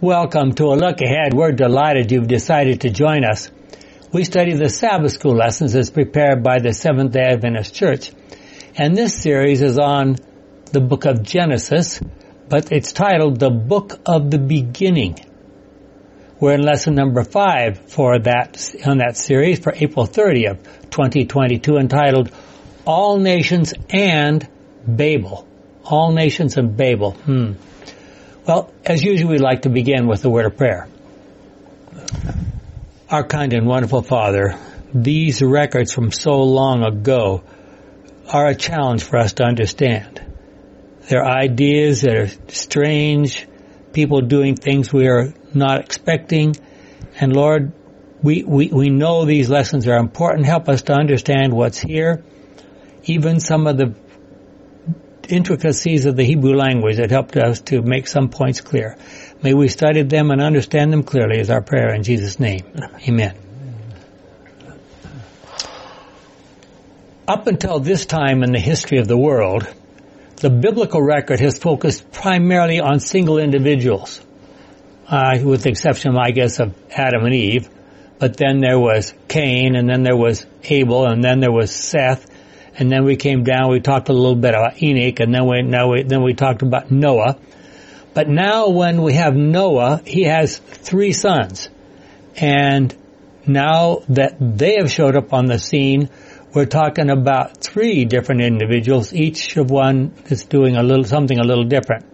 Welcome to a look ahead. We're delighted you've decided to join us. We study the Sabbath School lessons as prepared by the Seventh day Adventist Church. And this series is on the book of Genesis, but it's titled The Book of the Beginning. We're in lesson number five for that, on that series for April 30th, 2022 entitled All Nations and Babel. All Nations and Babel. Hmm. Well, as usual, we like to begin with the word of prayer. Our kind and wonderful Father, these records from so long ago are a challenge for us to understand. They're ideas that are strange, people doing things we are not expecting, and Lord, we, we, we know these lessons are important. Help us to understand what's here, even some of the intricacies of the Hebrew language that helped us to make some points clear. May we study them and understand them clearly is our prayer in Jesus' name. Amen. Up until this time in the history of the world, the biblical record has focused primarily on single individuals, uh, with the exception, I guess, of Adam and Eve. But then there was Cain, and then there was Abel, and then there was Seth, and then we came down. We talked a little bit about Enoch, and then we now we, then we talked about Noah. But now, when we have Noah, he has three sons, and now that they have showed up on the scene, we're talking about three different individuals, each of one is doing a little something a little different.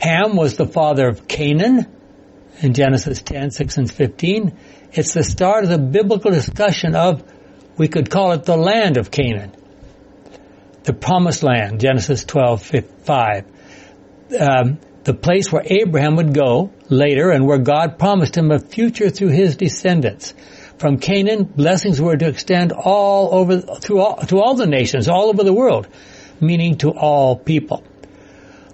Ham was the father of Canaan in Genesis 10, 6 and 15. It's the start of the biblical discussion of we could call it the land of Canaan. The promised land, Genesis 12, 5. Um, the place where Abraham would go later and where God promised him a future through his descendants. From Canaan, blessings were to extend all over, through all, to all the nations, all over the world, meaning to all people.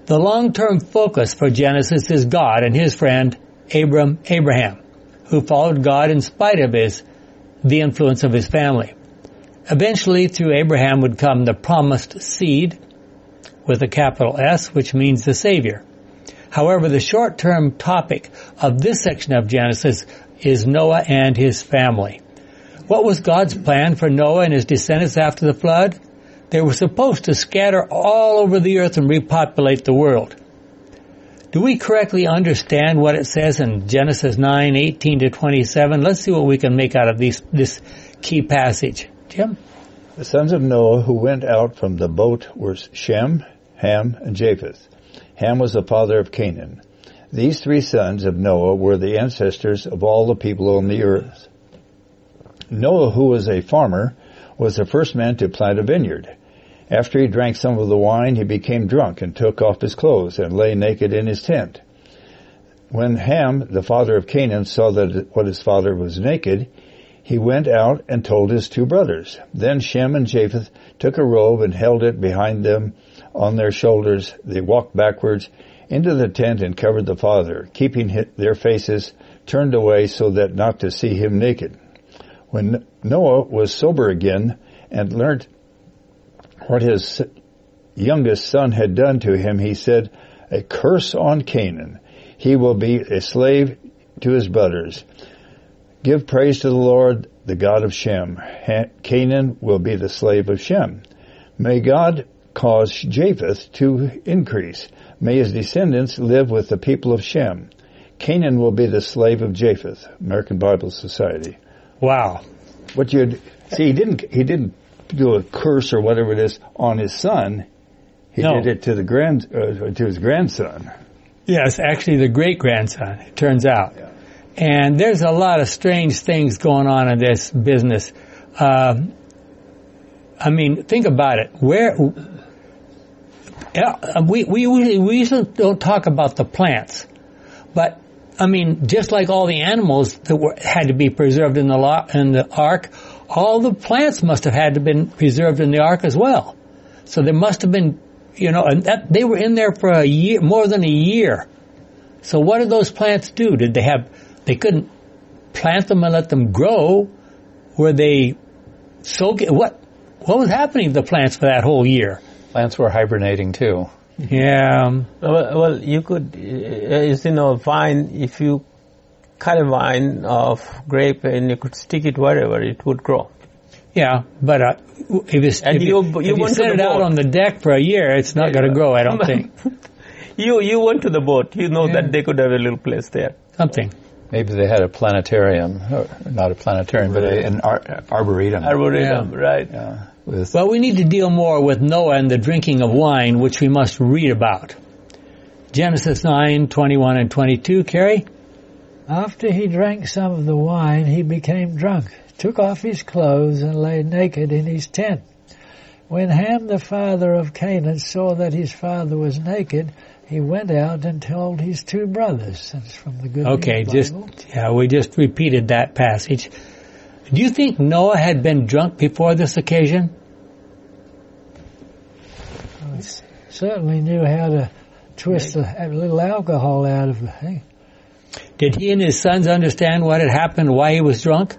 The long-term focus for Genesis is God and his friend Abram, Abraham, who followed God in spite of his the influence of his family. Eventually, through Abraham would come the promised seed with a capital S, which means the Savior. However, the short-term topic of this section of Genesis is Noah and his family. What was God's plan for Noah and his descendants after the flood? They were supposed to scatter all over the earth and repopulate the world. Do we correctly understand what it says in Genesis 9, 18 to 27? Let's see what we can make out of these, this key passage. Jim? The sons of Noah who went out from the boat were Shem, Ham, and Japheth. Ham was the father of Canaan. These three sons of Noah were the ancestors of all the people on the earth. Noah, who was a farmer, was the first man to plant a vineyard. After he drank some of the wine, he became drunk and took off his clothes and lay naked in his tent. When Ham, the father of Canaan, saw that what his father was naked, he went out and told his two brothers. Then Shem and Japheth took a robe and held it behind them on their shoulders. They walked backwards into the tent and covered the father, keeping their faces turned away so that not to see him naked. When Noah was sober again and learnt what his youngest son had done to him, he said, a curse on Canaan. He will be a slave to his brothers. Give praise to the Lord, the God of Shem. Canaan will be the slave of Shem. May God cause Japheth to increase. May his descendants live with the people of Shem. Canaan will be the slave of Japheth. American Bible Society. Wow. What you see, he didn't he didn't do a curse or whatever it is on his son. He No. did it to the grand uh, to his grandson. Yes, actually the great grandson, it turns out. And there's a lot of strange things going on in this business. Um, I mean, think about it. Where uh, we we usually, we usually don't talk about the plants, but I mean, just like all the animals that were, had to be preserved in the lo- in the ark, all the plants must have had to been preserved in the ark as well. So there must have been, you know, and that they were in there for a year, more than a year. So what did those plants do? Did they have? They couldn't plant them and let them grow. Were they soak? What? What was happening to the plants for that whole year? Plants were hibernating too. Yeah. Well, well, you could, uh, you know, vine, if you cut a vine of grape and you could stick it wherever, it would grow. Yeah, but uh, if, it's, And if you- you, you if you went to set the it out boat. on the deck for a year, it's not going to grow. I don't think You, you went to the boat, you know Yeah. that they could have a little place there. something. Maybe they had a planetarium, or not a planetarium, but a, an ar- arboretum. Arboretum, right. yeah, Well, we need to deal more with Noah and the drinking of wine, which we must read about. Genesis 9, 21 and 22, Carrie? After he drank some of the wine, he became drunk, took off his clothes, and lay naked in his tent. When Ham, the father of Canaan, saw that his father was naked, he went out and told his two brothers. That's from the Good Okay, just, yeah, we just repeated that passage. Do you think Noah had been drunk before this occasion? certainly knew how to twist a, a little alcohol out of the thing. Did he and his sons understand what had happened, why he was drunk?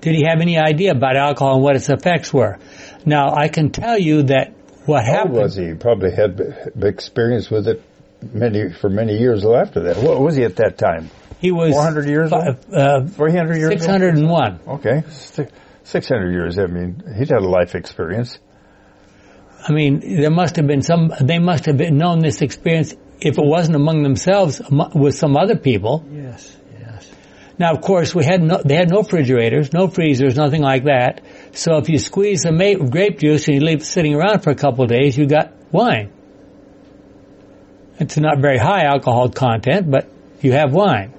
Did he have any idea about alcohol and what its effects were? Now, I can tell you that what How old happened. was he? Probably had experience with it many for many years after that. What was he at that time? He was 400 years fi- old? Uh, 300 years old? 601. Okay, 600 years. I mean, he'd had a life experience. I mean, there must have been some, they must have been known this experience, if it wasn't among themselves, with some other people. Yes, yes. Now, of course, we had no, they had no refrigerators, no freezers, nothing like that. So if you squeeze some ma- grape juice and you leave it sitting around for a couple of days, you got wine. It's not very high alcohol content, but you have wine.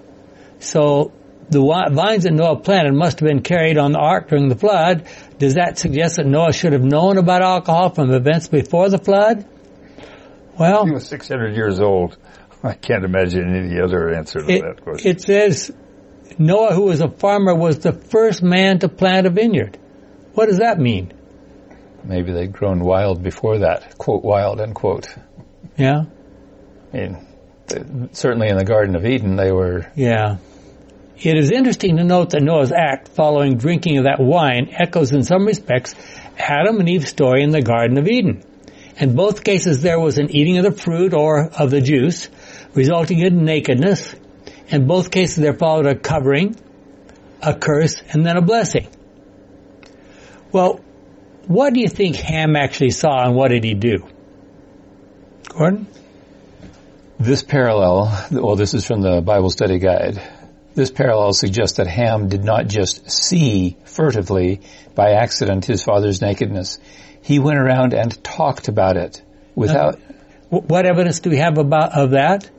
So the vines that Noah planted must have been carried on the ark during the flood. Does that suggest that Noah should have known about alcohol from events before the flood? Well, He was 600 years old. I can't imagine any other answer to that it, question. it says Noah, who was a farmer, was the first man to plant a vineyard. What does that mean? maybe they'd grown wild before that. Quote wild, end quote. Yeah, I mean, certainly in the Garden of Eden, they were yeah. It is interesting to note that Noah's act following drinking of that wine echoes in some respects Adam and Eve's story in the Garden of Eden. In both cases, there was an eating of the fruit or of the juice, resulting in nakedness. In both cases, there followed a covering, a curse, and then a blessing. Well, what do you think Ham actually saw and what did he do? Gordon? This parallel, well, this is from the Bible Study Guide. This parallel suggests that Ham did not just see furtively by accident his father's nakedness. He went around and talked about it without, uh, Wh- What evidence do we have about of that?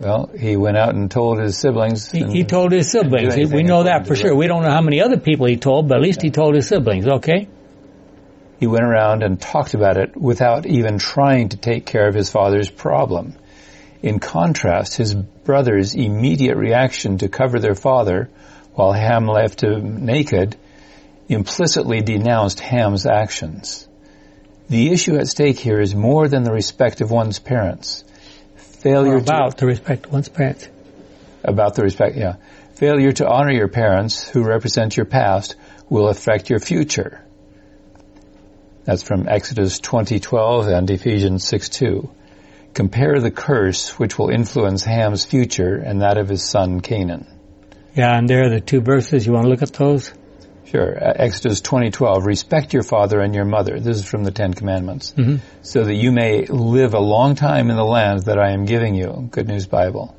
well, he went out and told his siblings. He, he told his siblings. We know that for sure. We don't know how many other people he told, but at least he told his siblings. Okay. he went around and talked about it without even trying to take care of his father's problem. In contrast, his brother's immediate reaction to cover their father while Ham left him naked implicitly denounced Ham's actions. The issue at stake here is more than the respect of one's parents. Failure Or about to respect of one's parents. about the respect, yeah. Failure to honor your parents who represent your past will affect your future. That's from Exodus 20:12 and Ephesians 6:2. Compare the curse which will influence Ham's future and that of his son Canaan. Yeah, and there are the two verses. You want to look at those? Sure. Exodus 20:12, respect your father and your mother. This is from the 10 commandments. Mm-hmm. So that you may live a long time in the land that I am giving you. Good News Bible.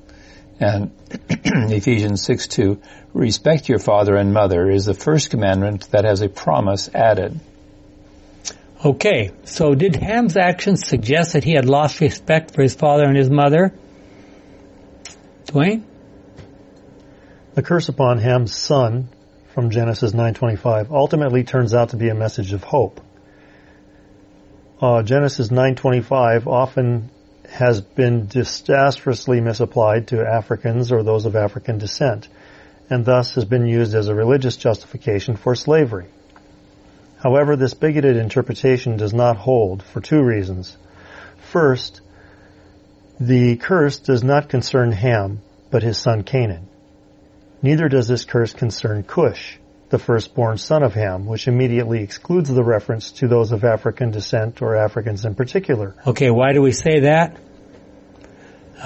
And Ephesians 6:2, respect your father and mother is the first commandment that has a promise added. Okay. So did Ham's actions suggest that he had lost respect for his father and his mother? Dwayne? The curse upon Ham's son from Genesis 9:25 ultimately turns out to be a message of hope. Uh, Genesis 9:25 often has been disastrously misapplied to Africans or those of African descent, and thus has been used as a religious justification for slavery. However, this bigoted interpretation does not hold for two reasons. First, the curse does not concern Ham, but his son Canaan. Neither does this curse concern Cush, the firstborn son of Ham, which immediately excludes the reference to those of African descent or Africans in particular. Okay, why do we say that?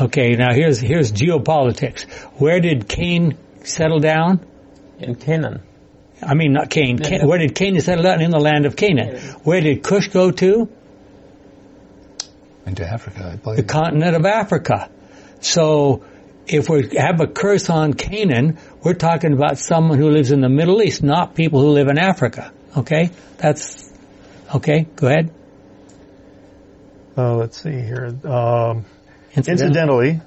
Okay, now here's here's geopolitics. Where did Cain settle down? In Canaan. I mean, not Cain. Ca- Where did Cain settle down? In the land of Canaan. Where did Cush go to? Into Africa, I The continent of Africa. So, if we have a curse on Canaan, we're talking about someone who lives in the Middle East, not people who live in Africa. Okay? That's, okay, go ahead. Uh, let's see here. Um, Incidental. incidentally,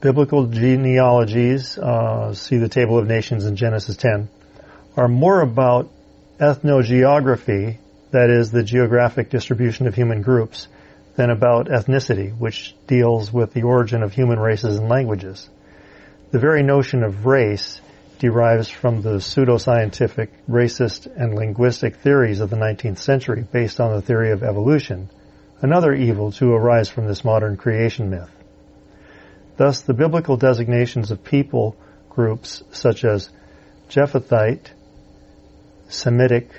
biblical genealogies, uh, see the Table of Nations in Genesis 10, are more about ethnogeography, that is, the geographic distribution of human groups, than about ethnicity, which deals with the origin of human races and languages. The very notion of race derives from the pseudoscientific, racist, and linguistic theories of the 19th century based on the theory of evolution, another evil to arise from this modern creation myth. Thus, the biblical designations of people groups such as Japhethite, Semitic,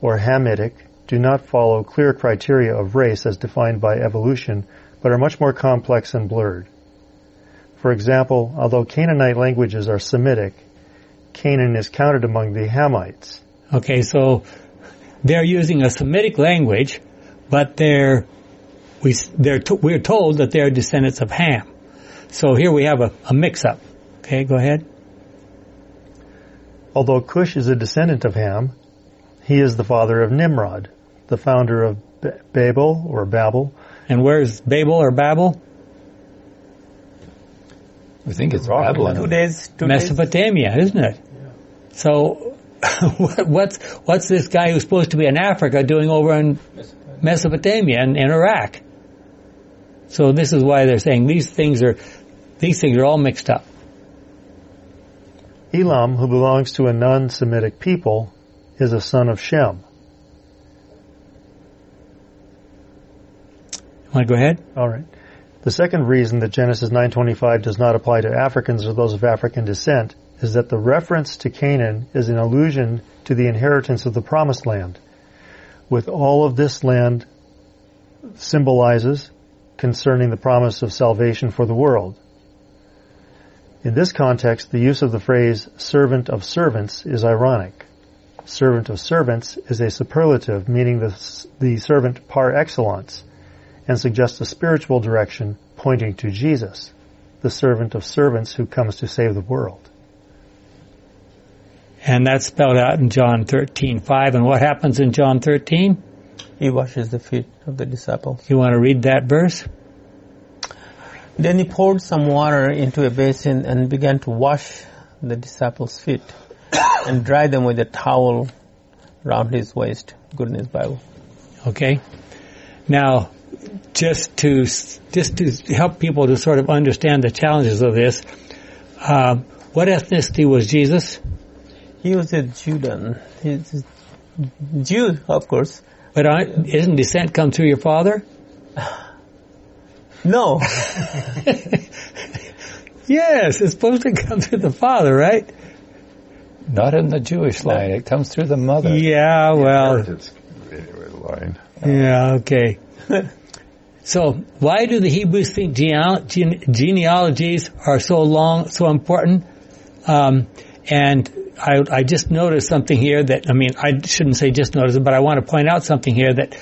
or Hamitic do not follow clear criteria of race as defined by evolution, but are much more complex and blurred. For example, although Canaanite languages are Semitic, Canaan is counted among the Hamites. Okay, so they're using a Semitic language, but they're we they're to, we're told that they're descendants of Ham. So here we have a, a mix-up. Okay, go ahead. Although Cush is a descendant of Ham, he is the father of Nimrod, the founder of B- Babel or Babel. And where's Babel or Babel? I think it's Babylon. Two days, two days. Mesopotamia, isn't it? Yeah. So what's what's this guy who's supposed to be in Africa doing over in Mesopotamia and in Iraq? So this is why they're saying these things are these things are all mixed up. Elam, who belongs to a non-Semitic people, is a son of Shem. Want to go ahead? All right. The second reason that Genesis 9:25 does not apply to Africans or those of African descent is that the reference to Canaan is an allusion to the inheritance of the promised land. With all of this land symbolizes concerning the promise of salvation for the world. In this context, the use of the phrase servant of servants is ironic. Servant of servants is a superlative meaning the, the servant par excellence and suggests a spiritual direction pointing to Jesus, the servant of servants who comes to save the world. And that's spelled out in John 13:5. And what happens in John 13? He washes the feet of the disciples. You want to read that verse? Then he poured some water into a basin and began to wash the disciples' feet and dry them with a towel round his waist. Good News Bible. Okay. Now, just to just to help people to sort of understand the challenges of this, uh, what ethnicity was Jesus? He was a Judean. He's a Jew, of course. But isn't descent come through your father? No. Yes, it's supposed to come through the father, right? Not in the Jewish line. It comes through the mother. Yeah, well, Inheritance line. yeah, okay. So, why do the Hebrews think geneal- gene- genealogies are so long, so important? Um, and I, I just noticed something here that, I mean, I shouldn't say just noticed it, but I want to point out something here that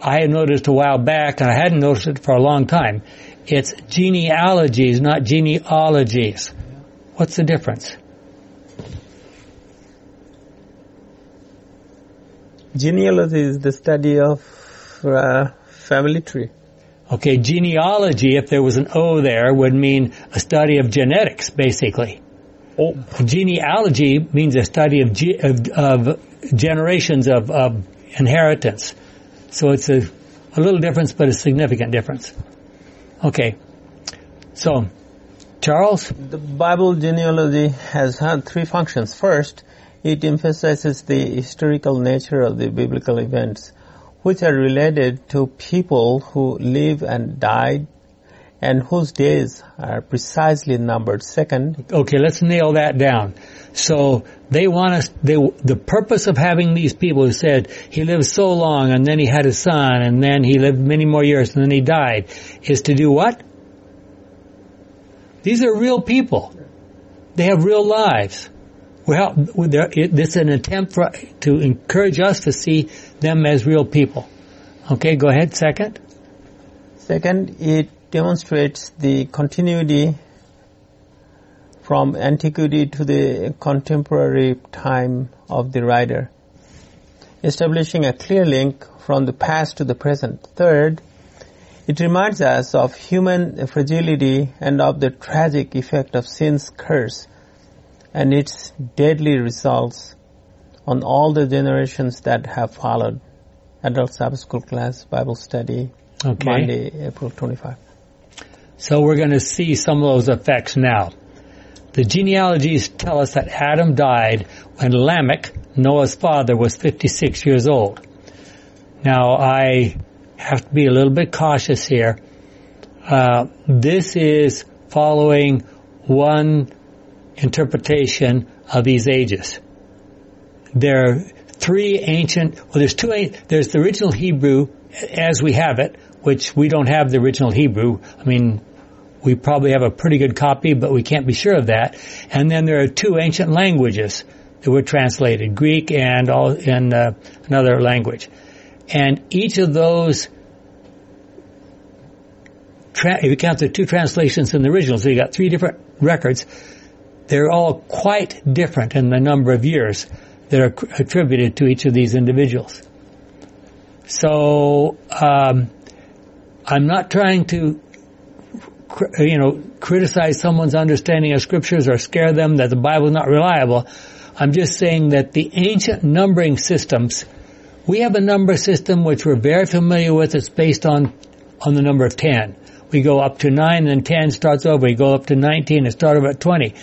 I had noticed a while back, and I hadn't noticed it for a long time. It's genealogies, not genealogies. What's the difference? Genealogy is the study of uh, family tree. Okay, genealogy, if there was an O there, would mean a study of genetics, basically. Oh. Genealogy means a study of, ge- of, of generations of, of inheritance. So it's a, a little difference, but a significant difference. Okay. So, Charles? The Bible genealogy has had three functions. First, it emphasizes the historical nature of the biblical events, which are related to people who live and died and whose days are precisely numbered. Second, Okay, let's nail that down. So they want us, they, the purpose of having these people who said he lived so long and then he had a son and then he lived many more years and then he died is to do what? These are real people. They have real lives. Well, it's an attempt for, to encourage us to see them as real people. Okay, go ahead. Second. Second, it demonstrates the continuity from antiquity to the contemporary time of the writer, establishing a clear link from the past to the present. Third, it reminds us of human fragility and of the tragic effect of sin's curse and its deadly results on all the generations that have followed. Adult Sabbath School class, Bible study, Okay. Monday, April 25. So we're going to see some of those effects now. The genealogies tell us that Adam died when Lamech, Noah's father, was 56 years old. Now I have to be a little bit cautious here. Uh, this is following one interpretation of these ages. There are three ancient, well there's two, there's the original Hebrew as we have it, which we don't have the original Hebrew. I mean, we probably have a pretty good copy, but we can't be sure of that. And then there are two ancient languages that were translated, Greek and all, and uh, another language. And each of those, if you count the two translations in the original, so you got three different records, they're all quite different in the number of years that are attributed to each of these individuals. So, um, I'm not trying to, you know, criticize someone's understanding of scriptures or scare them that the Bible is not reliable. I'm just saying that the ancient numbering systems, we have a number system which we're very familiar with. It's based on, on the number of 10. We go up to 9 then 10 starts over. We go up to 19 and start over at 20.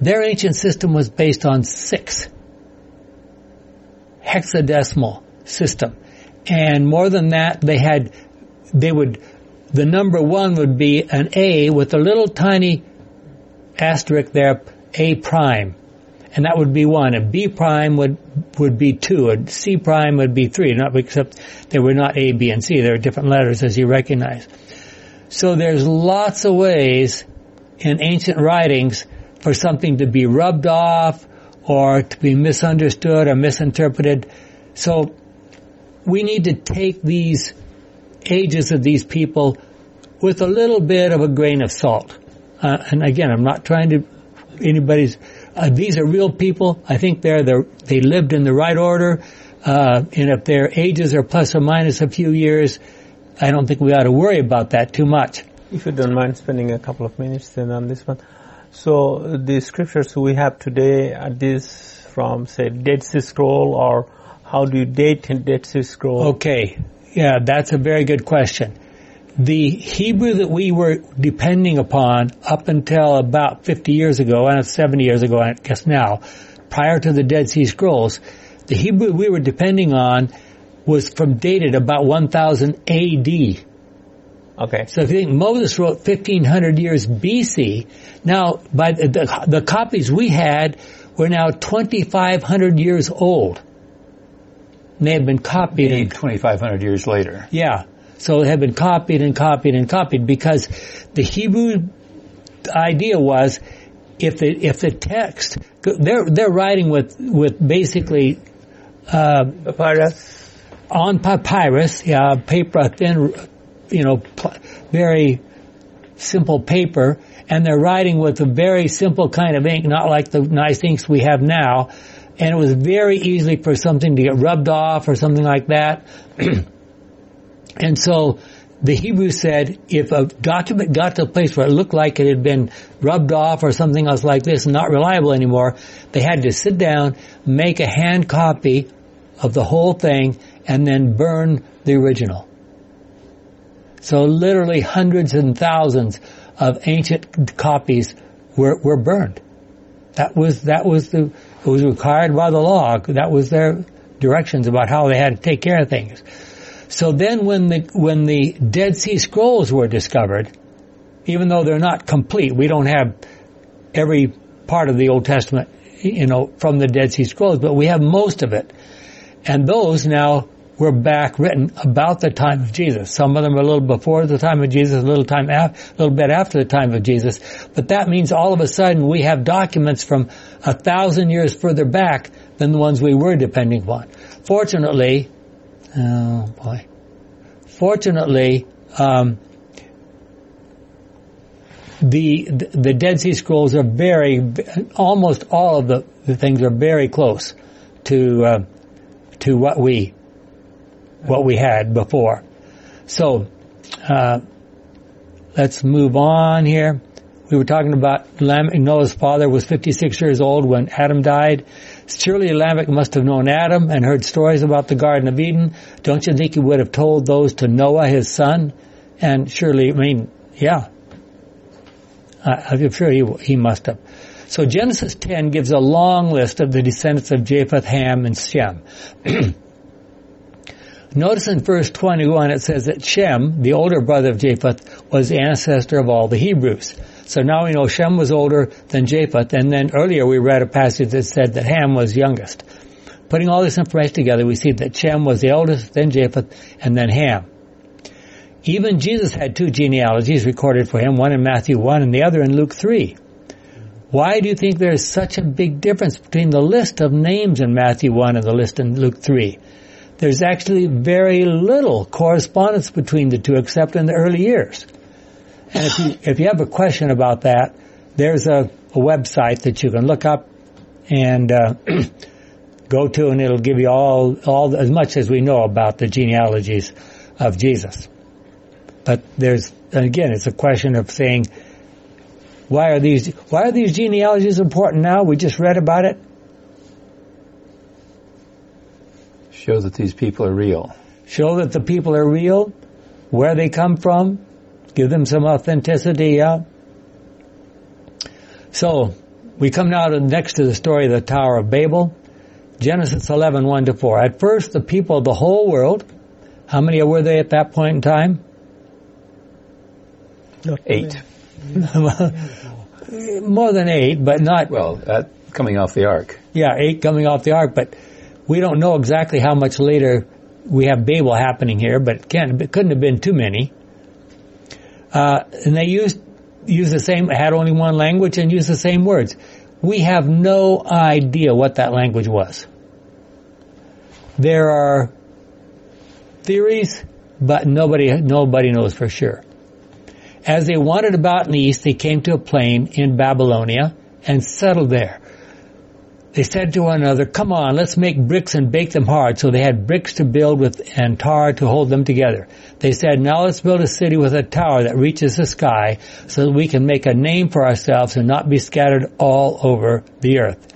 Their ancient system was based on 6. Hexadecimal system. And more than that, they had, they would, the number one would be an A with a little tiny asterisk there, A prime. And that would be one. A B prime would, would be two. A C prime would be three. Not, except they were not A, B, and C. They were different letters as you recognize. So there's lots of ways in ancient writings for something to be rubbed off or to be misunderstood or misinterpreted. So we need to take these ages of these people with a little bit of a grain of salt. Uh, and again, I'm not trying to anybody's. Uh, these are real people. I think they're the, they lived in the right order. Uh, and if their ages are plus or minus a few years, I don't think we ought to worry about that too much. If you don't mind spending a couple of minutes then on this one. So the scriptures we have today are this from say Dead Sea Scroll or how do you date Dead Sea Scroll? Okay. Yeah, that's a very good question. The Hebrew that we were depending upon up until about 50 years ago, and 70 years ago, I guess now, prior to the Dead Sea Scrolls, the Hebrew we were depending on was from dated about 1000 AD. Okay. So if you think Moses wrote 1500 years BC, now by the, the, the copies we had were now 2500 years old. And they had been copied. Maybe 2,500 years later. Yeah. So it had been copied and copied and copied because the Hebrew idea was if the if the text they're they're writing with with basically uh, Papyrus. on papyrus, yeah, paper thin, you know, pl- very simple paper, and they're writing with a very simple kind of ink, not like the nice inks we have now. And it was very easy for something to get rubbed off or something like that. and so the Hebrew said if a document got to a place where it looked like it had been rubbed off or something else like this, and not reliable anymore, they had to sit down, make a hand copy of the whole thing, and then burn the original. So literally hundreds and thousands of ancient copies were, were burned. That was, that was the, it was required by the law. That was their directions about how they had to take care of things. So then when the, when the Dead Sea Scrolls were discovered, even though they're not complete. We don't have every part of the Old Testament, you know, from the Dead Sea Scrolls, but we have most of it. And those now were back written about the time of Jesus. Some of them are a little before the time of Jesus, a little time a little bit after the time of Jesus. But that means all of a sudden we have documents from a thousand years further back than the ones we were depending upon. Fortunately, oh boy, fortunately, um, the the Dead Sea Scrolls are very, almost all of the, the things are very close to uh, to what we what we had before. So uh, let's move on here. We were talking about. Noah's father was 56 years old when Adam died. Surely Lamech must have known Adam and heard stories about the Garden of Eden. Don't you think he would have told those to Noah, his son? And surely, I mean, yeah, I'm sure he, he must have. So Genesis 10 gives a long list of the descendants of Japheth, Ham, and Shem. Notice in verse 21 it says that Shem, the older brother of Japheth, was the ancestor of all the Hebrews. So now we know Shem was older than Japheth, and then earlier we read a passage that said that Ham was youngest. Putting all this information together, we see that Shem was the oldest, then Japheth, and then Ham. Even Jesus had two genealogies recorded for him, one in Matthew 1 and the other in Luke 3. Why do you think there is such a big difference between the list of names in Matthew 1 and the list in Luke 3? There's actually very little correspondence between the two except in the early years. And if you, if you have a question about that, there's a, a website that you can look up and uh, go to and it'll give you all, all as much as we know about the genealogies of Jesus. But there's, again, it's a question of saying, why are these, why are these genealogies important now? We just read about it. Show that these people are real. Show that the people are real, where they come from, give them some authenticity, yeah. So, we come now to next to the story of the Tower of Babel. Genesis 11, 1 to 4. At first, the people of the whole world, how many were they at that point in time? Eight. More than eight, but not. Well, that coming off the ark. Yeah, eight coming off the ark, but we don't know exactly how much later we have Babel happening here, but it, can't, it couldn't have been too many. Uh, and they used used the same, had only one language and used the same words. We have no idea what that language was. There are theories, but nobody nobody knows for sure. As they wandered about in the east, they came to a plain in Babylonia and settled there. They said to one another, come on, let's make bricks and bake them hard. So they had bricks to build with and tar to hold them together. They said, now let's build a city with a tower that reaches the sky so that we can make a name for ourselves and not be scattered all over the earth.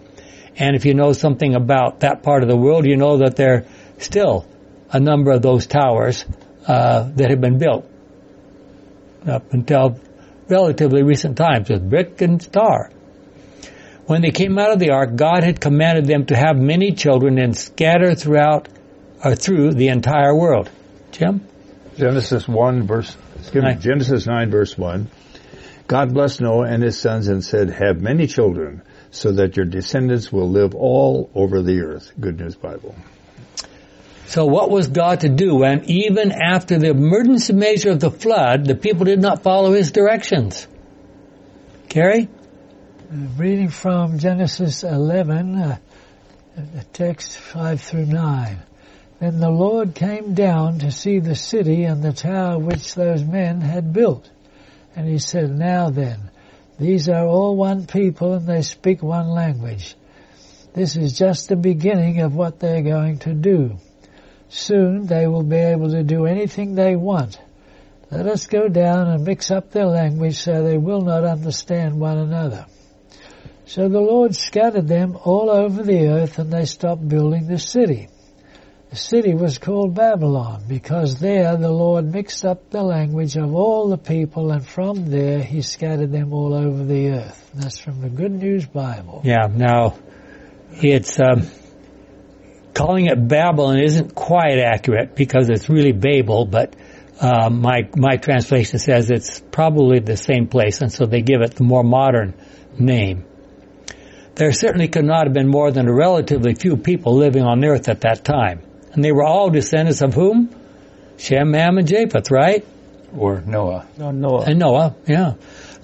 And if you know something about that part of the world, you know that there are still a number of those towers uh, that have been built up until relatively recent times with brick and tar. When they came out of the ark, God had commanded them to have many children and scatter throughout or through the entire world. Jim? Genesis 1 verse, excuse me, Genesis 9 verse 1. God blessed Noah and his sons and said, have many children so that your descendants will live all over the earth. Good News Bible. So what was God to do when even after the emergency measure of the flood, the people did not follow his directions? Carrie? Reading from Genesis 11, uh, text 5 through 9. Then the Lord came down to see the city and the tower which those men had built. And he said, Now then, these are all one people and they speak one language. This is just the beginning of what they're going to do. Soon they will be able to do anything they want. Let us go down and mix up their language so they will not understand one another. So the Lord scattered them all over the earth and they stopped building the city. The city was called Babylon because there the Lord mixed up the language of all the people and from there he scattered them all over the earth. That's from the Good News Bible. Yeah, now it's um, calling it Babylon isn't quite accurate because it's really Babel, but uh, my my translation says it's probably the same place, and so they give it the more modern name. There certainly could not have been more than a relatively few people living on earth at that time, and they were all descendants of whom? Shem, Ham, and Japheth, right? Or Noah. No, Noah. And Noah, yeah.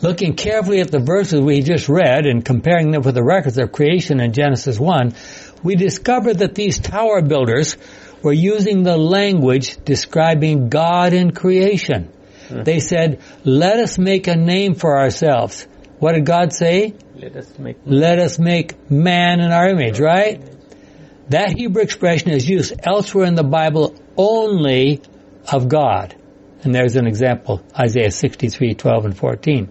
Looking carefully at the verses we just read and comparing them with the records of creation in Genesis 1, we discover that these tower builders were using the language describing God in creation. Hmm. They said, let us make a name for ourselves. What did God say? Let us make Let us make man in our image, right? That Hebrew expression is used elsewhere in the Bible only of God. And there's an example, Isaiah 63, 12 and 14.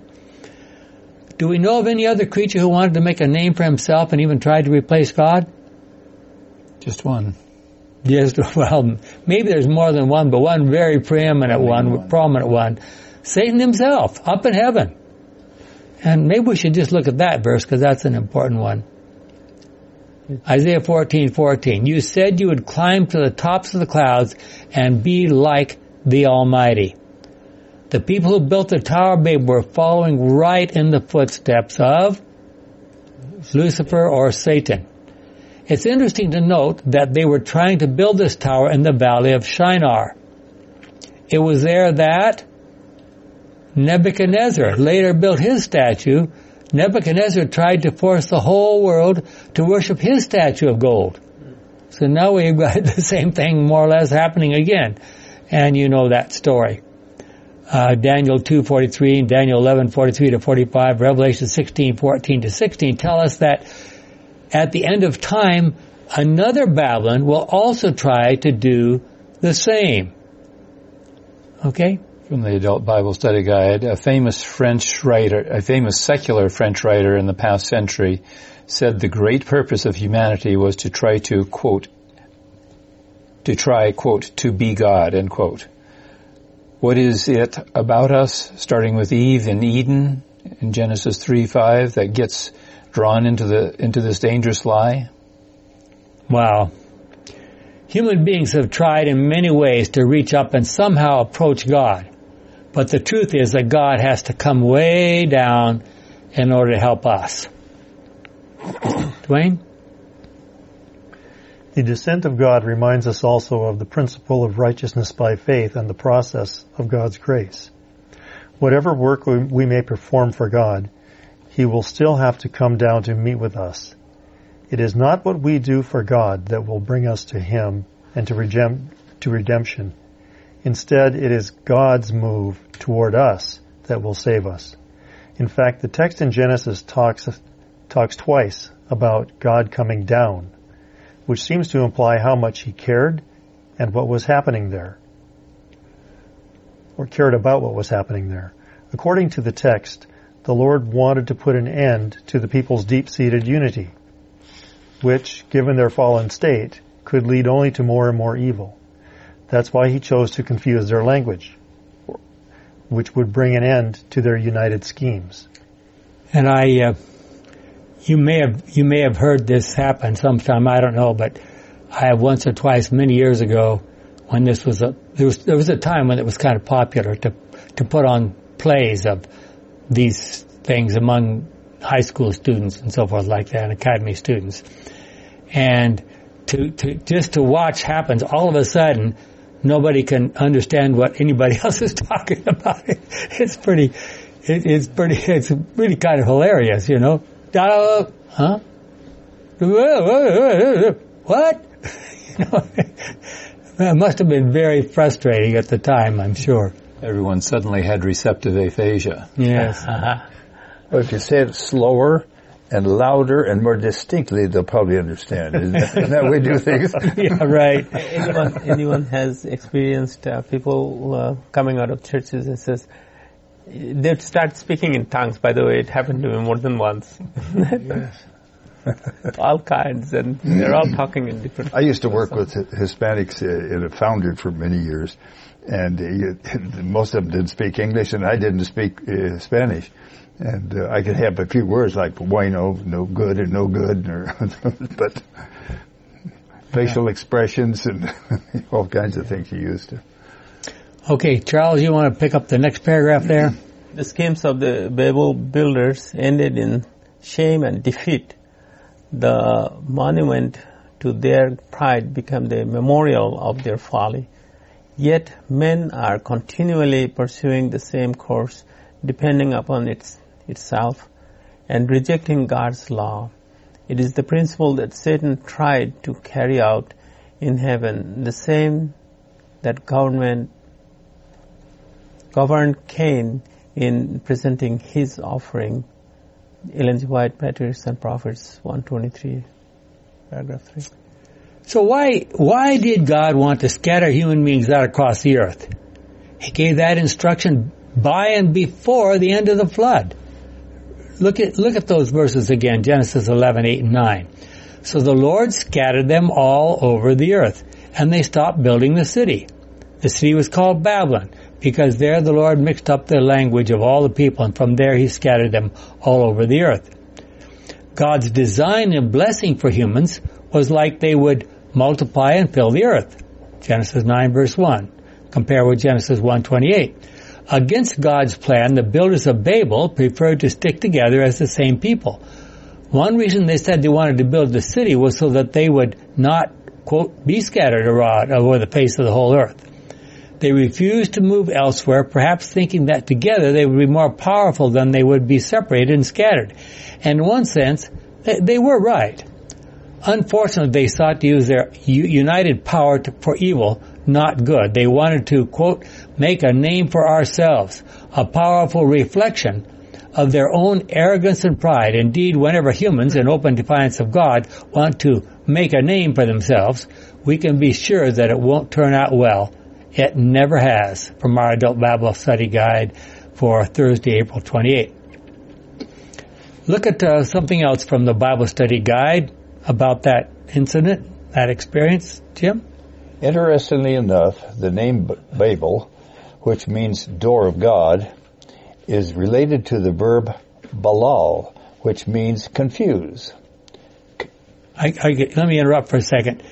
Do we know of any other creature who wanted to make a name for himself and even tried to replace God? Just one. Yes, well, maybe there's more than one, but one very preeminent one, one. prominent one. Satan himself, up in heaven. And maybe we should just look at that verse because that's an important one. Isaiah 14, 14. You said you would climb to the tops of the clouds and be like the Almighty. The people who built the Tower of Babel were following right in the footsteps of Lucifer or Satan. It's interesting to note that they were trying to build this tower in the valley of Shinar. It was there that Nebuchadnezzar later built his statue. Nebuchadnezzar tried to force the whole world to worship his statue of gold. So now we've got the same thing more or less happening again. And you know that story. Uh, Daniel 2.43 and Daniel 11.43 to 45, Revelation 16.14 to 16 tell us that at the end of time, another Babylon will also try to do the same. Okay? From the Adult Bible Study Guide, a famous French writer, a famous secular French writer in the past century said the great purpose of humanity was to try to, quote, to try, quote, to be God, end quote. What is it about us, starting with Eve in Eden in Genesis 3, 5, that gets drawn into the, into this dangerous lie? Wow. Human beings have tried in many ways to reach up and somehow approach God. But the truth is that God has to come way down in order to help us. Dwayne? The descent of God reminds us also of the principle of righteousness by faith and the process of God's grace. Whatever work we, may perform for God, He will still have to come down to meet with us. It is not what we do for God that will bring us to Him and to redemption. Instead, it is God's move toward us that will save us. In fact, the text in Genesis talks, talks twice about God coming down, which seems to imply how much he cared and what was happening there, or cared about what was happening there. According to the text, the Lord wanted to put an end to the people's deep-seated unity, which, given their fallen state, could lead only to more and more evil. That's why he chose to confuse their language, which would bring an end to their united schemes. And I, uh, you may have you may have heard this happen sometime. I don't know, but I have once or twice, many years ago, when this was a there was there was a time when it was kind of popular to to put on plays of these things among high school students and so forth like that, and academy students, and to to just to watch happens all of a sudden. Nobody can understand what anybody else is talking about. It's pretty, it, it's pretty, it's really kind of hilarious, you know. Huh? What? you know, it must have been very frustrating at the time, I'm sure. Everyone suddenly had receptive aphasia. Yes. Well, if you say it slower and louder and more distinctly, they'll probably understand. Isn't that, isn't that way we do things? yeah, right. anyone anyone has experienced uh, people uh, coming out of churches and says they'd start speaking in tongues. By the way, it happened to me more than once. all kinds, and they're all talking in different. I used to work with Hispanics uh, in a foundry for many years, and uh, most of them didn't speak English, and I didn't speak uh, Spanish. And uh, I could have a few words like bueno, no no good, and no good, or but facial expressions and all kinds of things you used to. Okay, Charles, you want to pick up the next paragraph there? The schemes of the Babel builders ended in shame and defeat. The monument to their pride became the memorial of their folly. Yet men are continually pursuing the same course, depending upon its, itself and rejecting God's law. It is the principle that Satan tried to carry out in heaven, the same that government governed Cain in presenting his offering. Ellen G. White, Patriarchs and Prophets, 123, paragraph 3. So why, why did God want to scatter human beings out across the earth? He gave that instruction by and before the end of the flood. Look at, look at those verses again, Genesis 11, 8 and 9. So the Lord scattered them all over the earth, and they stopped building the city. The city was called Babylon, because there the Lord mixed up the language of all the people, and from there he scattered them all over the earth. God's design and blessing for humans was like they would multiply and fill the earth. Genesis 9 verse 1. Compare with Genesis 128. Against God's plan, the builders of Babel preferred to stick together as the same people. One reason they said they wanted to build the city was so that they would not, quote, be scattered abroad over the face of the whole earth. They refused to move elsewhere, perhaps thinking that together they would be more powerful than they would be separated and scattered. And in one sense, they, they were right. Unfortunately, they sought to use their united power to, for evil, not good. They wanted to, quote, make a name for ourselves, a powerful reflection of their own arrogance and pride. Indeed, whenever humans, in open defiance of God, want to make a name for themselves, we can be sure that it won't turn out well. It never has, from our Adult Bible Study Guide for Thursday, April 28. Look at uh, something else from the Bible Study Guide about that incident, that experience, Jim? Interestingly enough, the name Babel, which means door of God, is related to the verb balal, which means confuse. I, I, let me interrupt for a second.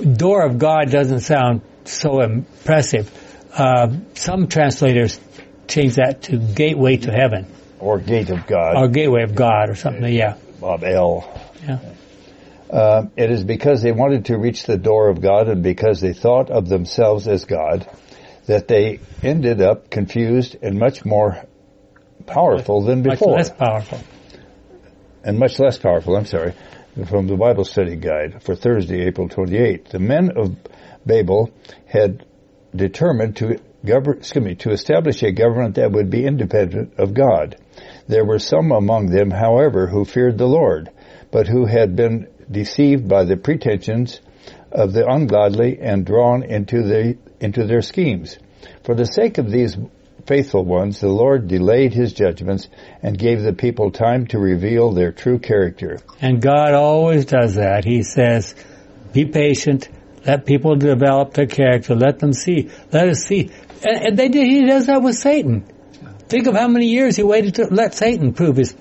Door of God doesn't sound so impressive. Uh, some translators change that to gateway to heaven. Or gate of God. Or gateway of God or something, yeah. Bob L. Yeah. Uh, it is because they wanted to reach the door of God and because they thought of themselves as God that they ended up confused and much more powerful than before. Much less powerful. And much less powerful, I'm sorry, from the Bible study guide for Thursday, April 28. The men of Babel had determined to govern, excuse me, to establish a government that would be independent of God. There were some among them, however, who feared the Lord, but who had been deceived by the pretensions of the ungodly and drawn into the into their schemes. For the sake of these faithful ones, the Lord delayed his judgments and gave the people time to reveal their true character. And God always does that. He says, be patient, let people develop their character, let them see, let us see. And, and they did, he does that with Satan. Think of how many years he waited to let Satan prove his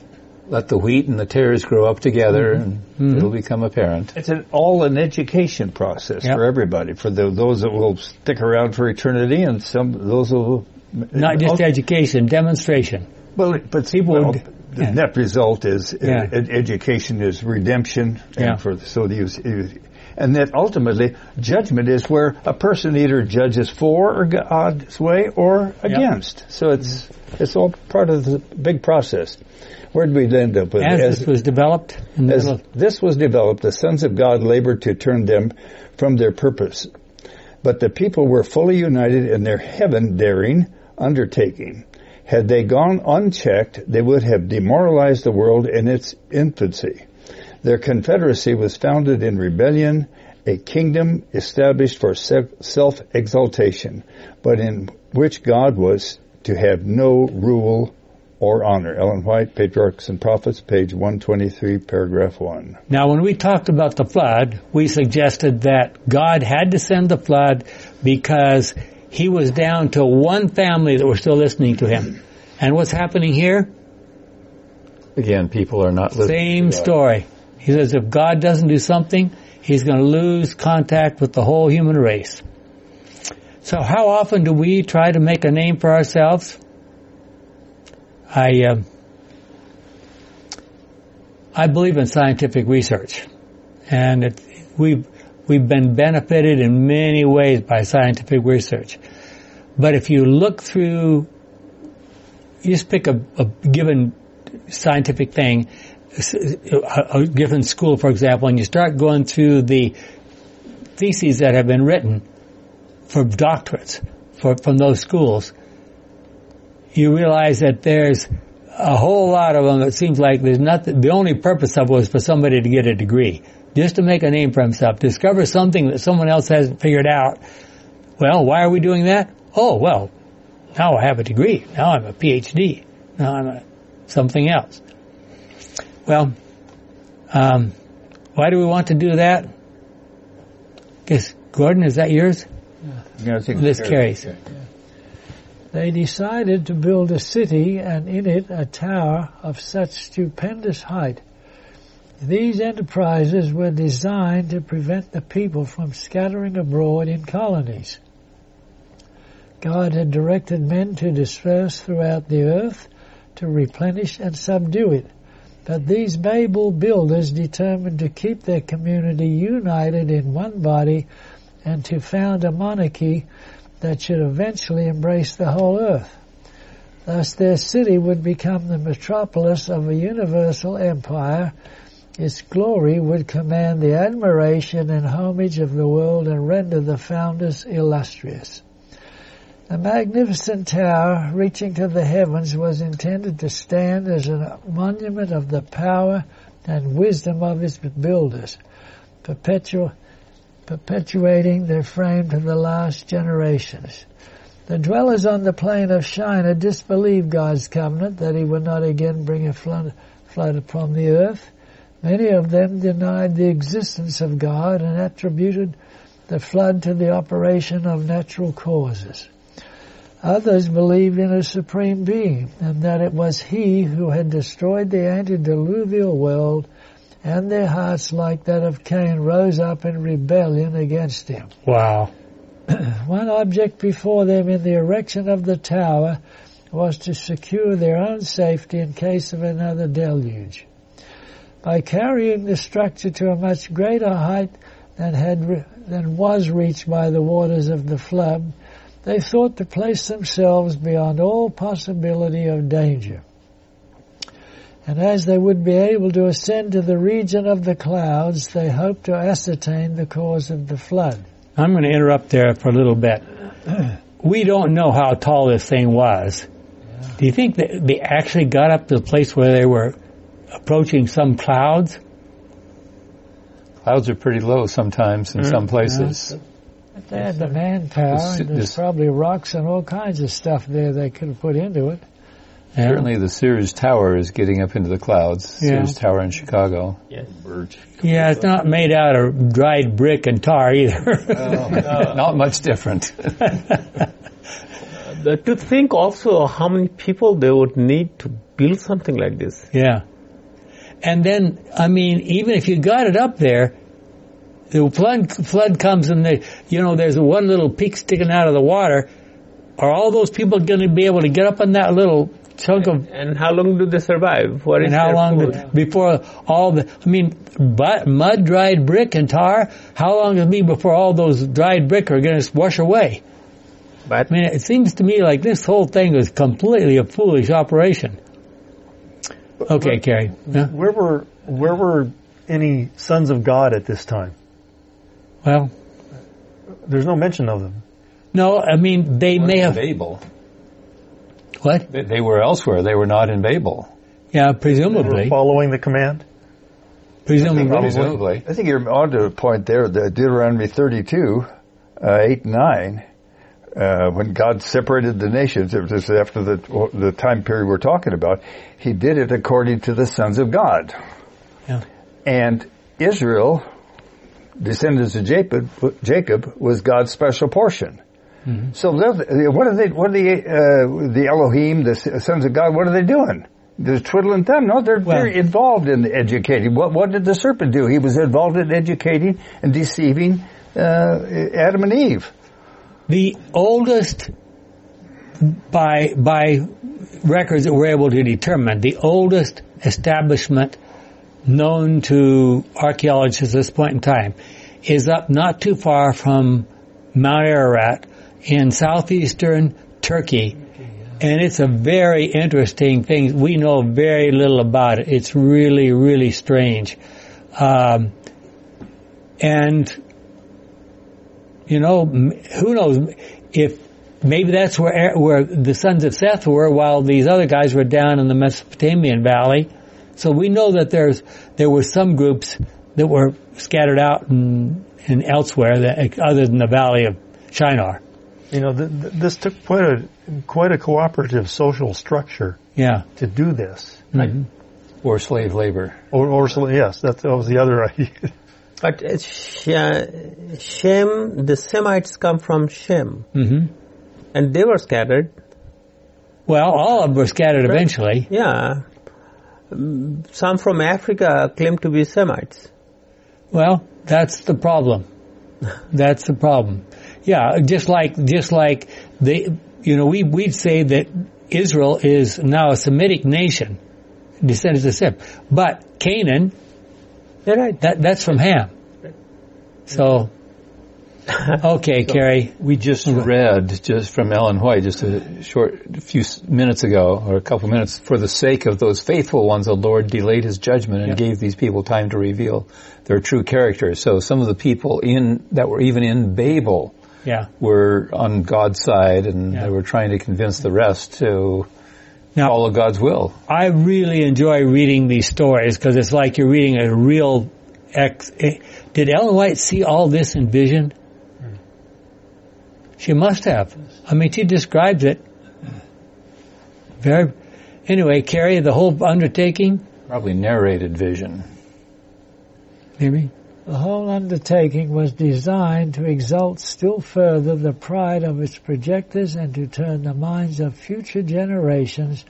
let the wheat and the tares grow up together mm-hmm. and mm-hmm. it'll become apparent. It's an, all an education process yep. for everybody, for the, those that will stick around for eternity and some those will... Not just all, education, demonstration. Well, but people... Well, the yeah. net result is yeah. ed- education is redemption, and for so the and that ultimately judgment is where a person either judges for God's uh, way or against. Yep. So it's mm-hmm. it's all part of the big process. Where did we end up with? As, as this was developed? as this was developed, the sons of God labored to turn them from their purpose. But the people were fully united in their heaven-daring undertaking. Had they gone unchecked, they would have demoralized the world in its infancy. Their confederacy was founded in rebellion, a kingdom established for self-exaltation, but in which God was to have no rule or honor. Ellen White, Patriarchs and Prophets, page 123, paragraph 1. Now, when we talked about the flood, we suggested that God had to send the flood because he was down to one family that were still listening to him. And what's happening here? Again, people are not listening. Same story. He says if God doesn't do something, he's going to lose contact with the whole human race. So how often do we try to make a name for ourselves? I, uh, I believe in scientific research, and it, we've we've been benefited in many ways by scientific research. But if you look through, you just pick a, a given scientific thing, a, given school, for example, and you start going through the theses that have been written for doctorates for, from those schools, you realize that there's a whole lot of them. It seems like there's nothing. The only purpose of it was for somebody to get a degree, just to make a name for himself, discover something that someone else hasn't figured out. Well, why are we doing that? Oh, well, now I have a degree. Now I'm a PhD. Now I'm a something else. Well, um, why do we want to do that? Guess Gordon, is that yours? Yeah, I think This carries. They decided to build a city and in it a tower of such stupendous height. These enterprises were designed to prevent the people from scattering abroad in colonies. God had directed men to disperse throughout the earth to replenish and subdue it. But these Babel builders determined to keep their community united in one body and to found a monarchy that should eventually embrace the whole earth. Thus their city would become the metropolis of a universal empire. Its glory would command the admiration and homage of the world and render the founders illustrious. The magnificent tower reaching to the heavens was intended to stand as a monument of the power and wisdom of its builders, perpetual, perpetuating their fame to the last generations. The dwellers on the plain of Shinar disbelieved God's covenant that he would not again bring a flood, flood upon the earth. Many of them denied the existence of God and attributed the flood to the operation of natural causes. Others believed in a supreme being and that it was he who had destroyed the antediluvian world and their hearts like that of Cain rose up in rebellion against him. Wow. One object before them in the erection of the tower was to secure their own safety in case of another deluge. By carrying the structure to a much greater height than had re- than was reached by the waters of the flood, they thought to place themselves beyond all possibility of danger. And as they would be able to ascend to the region of the clouds, they hoped to ascertain the cause of the flood. I'm going to interrupt there for a little bit. We don't know how tall this thing was. Do you think that they actually got up to the place where they were approaching some clouds? Clouds are pretty low sometimes in mm-hmm. some places. But they had the manpower, This- and there's this- probably rocks and all kinds of stuff there they could have put into it. Yeah. Certainly the Sears Tower is getting up into the clouds. Yeah. Sears Tower in Chicago. Yes. Yeah, it's not made out of dried brick and tar either. Not much different. The- to think also how many people they would need to build something like this. yeah. And then, I mean, even if you got it up there, the flood, flood comes and the, you know, there's one little peak sticking out of the water. Are all those people going to be able to get up on that little chunk of And how long do they survive? What is And how long food? did- before all the, I mean, but mud, dried brick and tar, how long will it be before all those dried brick are going to wash away? But I mean, it seems to me like this whole thing was completely a foolish operation. Okay, Carrie. Yeah? Where were where were any sons of God at this time? Well, There's no mention of them. no, I mean, they may have, Babel. what? They, they were elsewhere. They were not in Babel. Yeah, They were presumably. following the command. Presumably. Presumably. I think you're on to a point there that Deuteronomy 32, uh, 8 9, uh, when God separated the nations, it was after the, the time period we're talking about, He did it according to the sons of God. Yeah. And Israel, descendants of Jacob, Jacob was God's special portion. So they're- what are they? What are the uh, the Elohim, the sons of God? What are they doing? They're twiddling thumb. No, they're Well- they're involved in educating. What what did the serpent do? He was involved in educating and deceiving uh, Adam and Eve. The oldest, by by records that we're able to determine, the oldest establishment known to archaeologists at this point in time is up not too far from Mount Ararat in southeastern Turkey. And it's a very interesting thing. We know very little about it. It's really, really strange. Um, and, you know, who knows if maybe that's where, where the sons of Seth were while these other guys were down in the Mesopotamian valley. So we know that there's, there were some groups that were scattered out and, and elsewhere that, other than the valley of Shinar. You know, th- th- this took quite a quite a cooperative social structure. Yeah. To do this. Mm-hmm. Or slave labor. Or, or yes, that, that was the other idea. But uh, Shem, the Semites come from Shem. Mm-hmm. And they were scattered. Well, all of them were scattered right. eventually. Yeah. Mm, some from Africa claim to be Semites. Well, that's the problem. That's the problem. Yeah, just like just like the you know we we'd say that Israel is now a Semitic nation, descendants of Sem, but Canaan, right. that that's from Ham. So. Okay, Carrie. We just read just from Ellen White just a short few minutes ago, or a couple minutes, for the sake of those faithful ones, the Lord delayed His judgment and gave these people time to reveal their true character. So some of the people in that were even in Babel yeah. were on God's side and yeah. they were trying to convince the rest to now, follow God's will. I really enjoy reading these stories because it's like you're reading a real ex. Eh, did Ellen White see all this in vision? She must have. I mean, she describes it very. Anyway, Carrie, the whole undertaking. Probably narrated vision. Maybe. The whole undertaking was designed to exalt still further the pride of its projectors and to turn the minds of future generations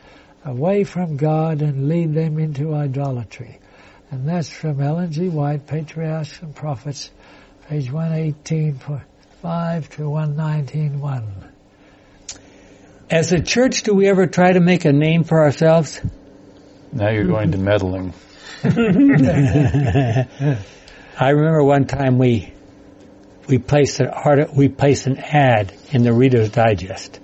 away from God and lead them into idolatry. And that's from Ellen G. White, Patriarchs and Prophets, page 118, 5 to 119, 1. As a church, do we ever try to make a name for ourselves? Now you're going to meddling. I remember one time we we placed an art, we placed an ad in the Reader's Digest.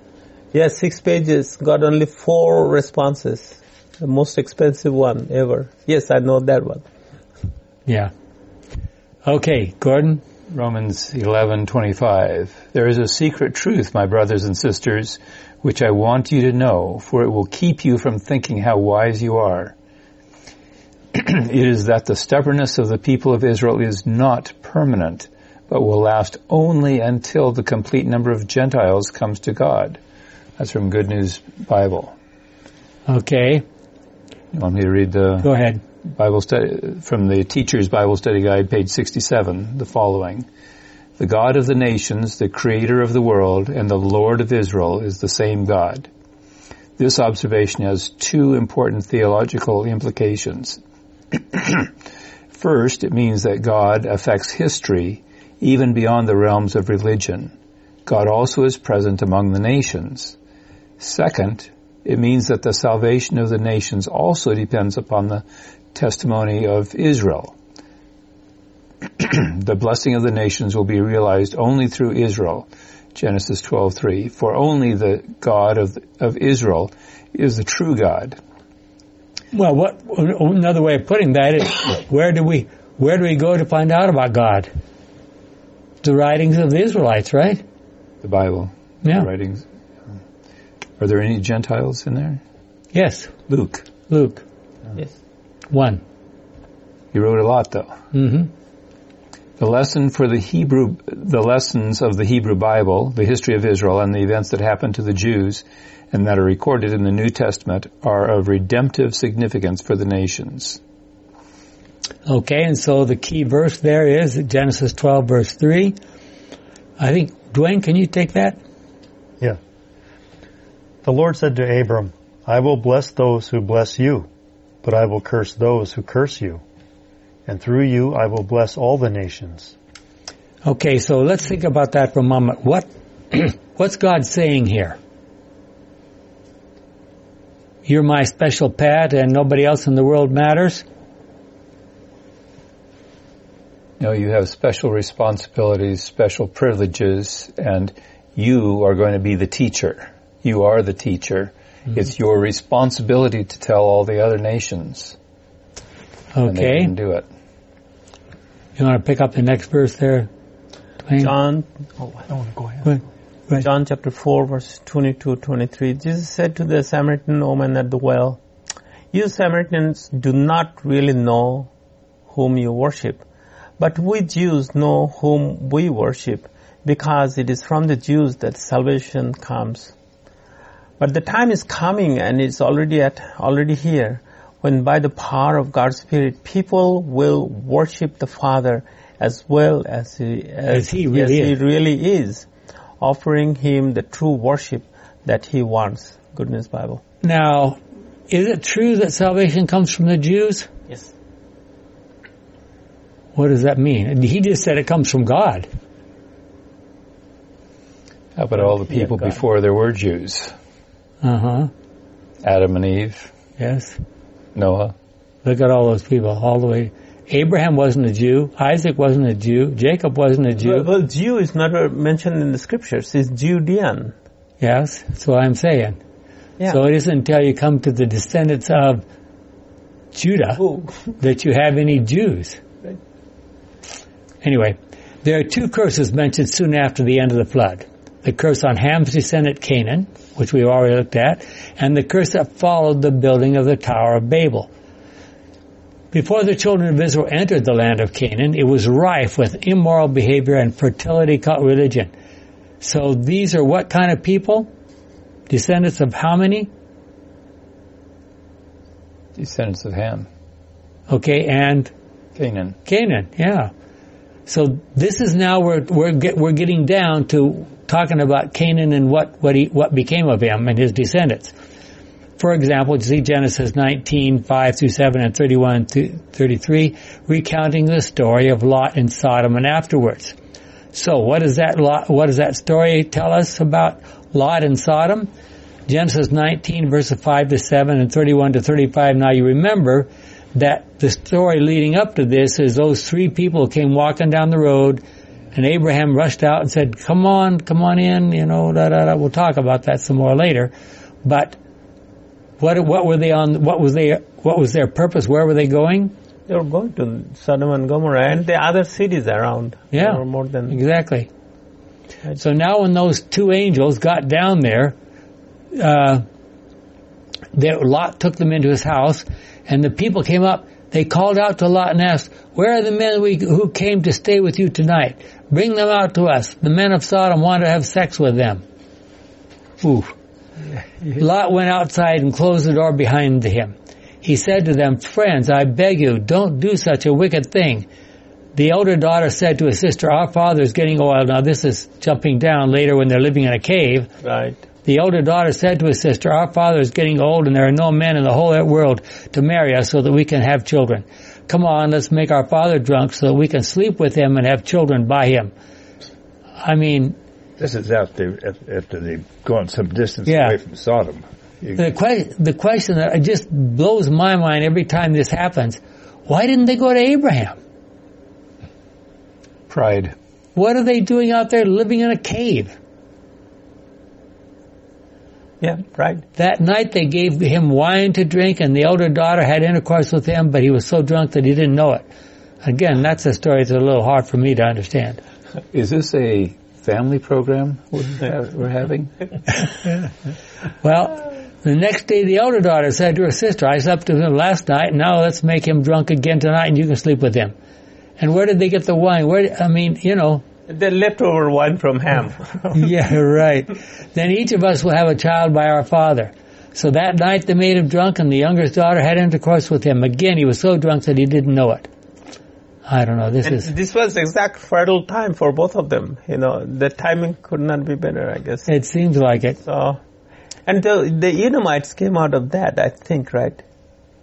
Yes, six pages, got only four responses. The most expensive one ever. Yes, I know that one. Yeah. Okay, Gordon. Romans 11:25. There is a secret truth, my brothers and sisters, which I want you to know, for it will keep you from thinking how wise you are. it is that the stubbornness of the people of Israel is not permanent, but will last only until the complete number of Gentiles comes to God. That's from Good News Bible. Okay. You want me to read the Go ahead. Bible study from the Teacher's Bible Study Guide, page 67, the following. The God of the nations, the creator of the world, and the Lord of Israel is the same God. This observation has two important theological implications. First, it means that God affects history even beyond the realms of religion. God also is present among the nations. Second, it means that the salvation of the nations also depends upon the testimony of Israel. the blessing of the nations will be realized only through Israel. Genesis 12:3 For only the God of of Israel is the true God. Well, what another way of putting that is, where do we where do we go to find out about God? The writings of the Israelites, right? The Bible. Yeah. The writings. Are there any Gentiles in there? Yes. Luke. Luke. Yes. One. He wrote a lot, though. Mm-hmm. The lesson for the Hebrew, the lessons of the Hebrew Bible, the history of Israel, and the events that happened to the Jews and that are recorded in the New Testament are of redemptive significance for the nations. Okay, and so the key verse there is Genesis 12 verse 3. I think, Dwayne, can you take that? Yeah. The Lord said to Abram, I will bless those who bless you, but I will curse those who curse you. And through you I will bless all the nations. Okay, so let's think about that for a moment. What what's God saying here? You're my special pet and nobody else in the world matters? No, you have special responsibilities, special privileges, and you are going to be the teacher. You are the teacher. Mm-hmm. It's your responsibility to tell all the other nations. Okay. And they didn't do it. You want to pick up the next verse there? Dwayne? John. Oh, I don't want to go ahead. Right. John chapter 4 verse 22, 23. Jesus said to the Samaritan woman at the well, You Samaritans do not really know whom you worship. But we Jews know whom we worship because it is from the Jews that salvation comes. But the time is coming and it's already at, already here when by the power of God's Spirit people will worship the Father as well as he, as, as he, really, as he really is, offering him the true worship that he wants. Good News Bible. Now, is it true that salvation comes from the Jews? Yes. What does that mean? He just said it comes from God. How about all the people yeah, before there were Jews? Uh huh. Adam and Eve. Yes. Noah. Look at all those people, all the way. Abraham wasn't a Jew. Isaac wasn't a Jew. Jacob wasn't a Jew. Well, well Jew is never mentioned in the scriptures. It's Judean. Yes, that's what I'm saying. Yeah. So it isn't until you come to the descendants of Judah Ooh. that you have any Jews. Anyway, there are two curses mentioned soon after the end of the flood. The curse on Ham's descendant Canaan, which we've already looked at, and the curse that followed the building of the Tower of Babel. Before the children of Israel entered the land of Canaan, it was rife with immoral behavior and fertility cult religion. So these are what kind of people? Descendants of how many? Descendants of Ham. Okay, and? Canaan. Canaan, yeah. So this is now we're we're get, we're getting down to talking about Canaan and what what he what became of him and his descendants. For example, see Genesis 19, 5 through 7 and 31 to 33, recounting the story of Lot and Sodom and afterwards. So what does that Lot, what does that story tell us about Lot and Sodom? Genesis 19 verses 5 to 7 and 31 to 35. Now you remember that the story leading up to this is those three people came walking down the road and Abraham rushed out and said, come on, come on in, you know, da, da, da. we'll talk about that some more later. But what, what were they on, what was they, what was their purpose? Where were they going? They were going to Sodom and Gomorrah and the other cities around. Yeah. more than. Exactly. So now when those two angels got down there, uh, Lot took them into his house and the people came up, they called out to Lot and asked, where are the men we, who came to stay with you tonight? Bring them out to us. The men of Sodom want to have sex with them. Ooh. Lot went outside and closed the door behind him. He said to them, friends, I beg you, don't do such a wicked thing. The elder daughter said to his sister, our father is getting old. Now this is jumping down later when they're living in a cave. Right. The older daughter said to his sister, Our father is getting old and there are no men in the whole world to marry us so that we can have children. Come on, let's make our father drunk so that we can sleep with him and have children by him. I mean, this is after after they've gone some distance yeah. away from Sodom. You, the, que- the question that just blows my mind every time this happens: Why didn't they go to Abraham? Pride. What are they doing out there living in a cave? Yeah, right. That night they gave him wine to drink and the elder daughter had intercourse with him, but he was so drunk that he didn't know it. Again, that's a story that's a little hard for me to understand. Is this a family program we're having? well, the next day the elder daughter said to her sister, I slept with him last night, now let's make him drunk again tonight and you can sleep with him. And where did they get the wine? Where, I mean, you know, the leftover one from Ham. yeah, right. Then each of us will have a child by our father. So that night they made him drunk and the youngest daughter had intercourse with him. Again, he was so drunk that he didn't know it. I don't know. This and is. This was exact fertile time for both of them. You know, the timing could not be better, I guess. It seems like it. So, and the, the Edomites came out of that, I think, right?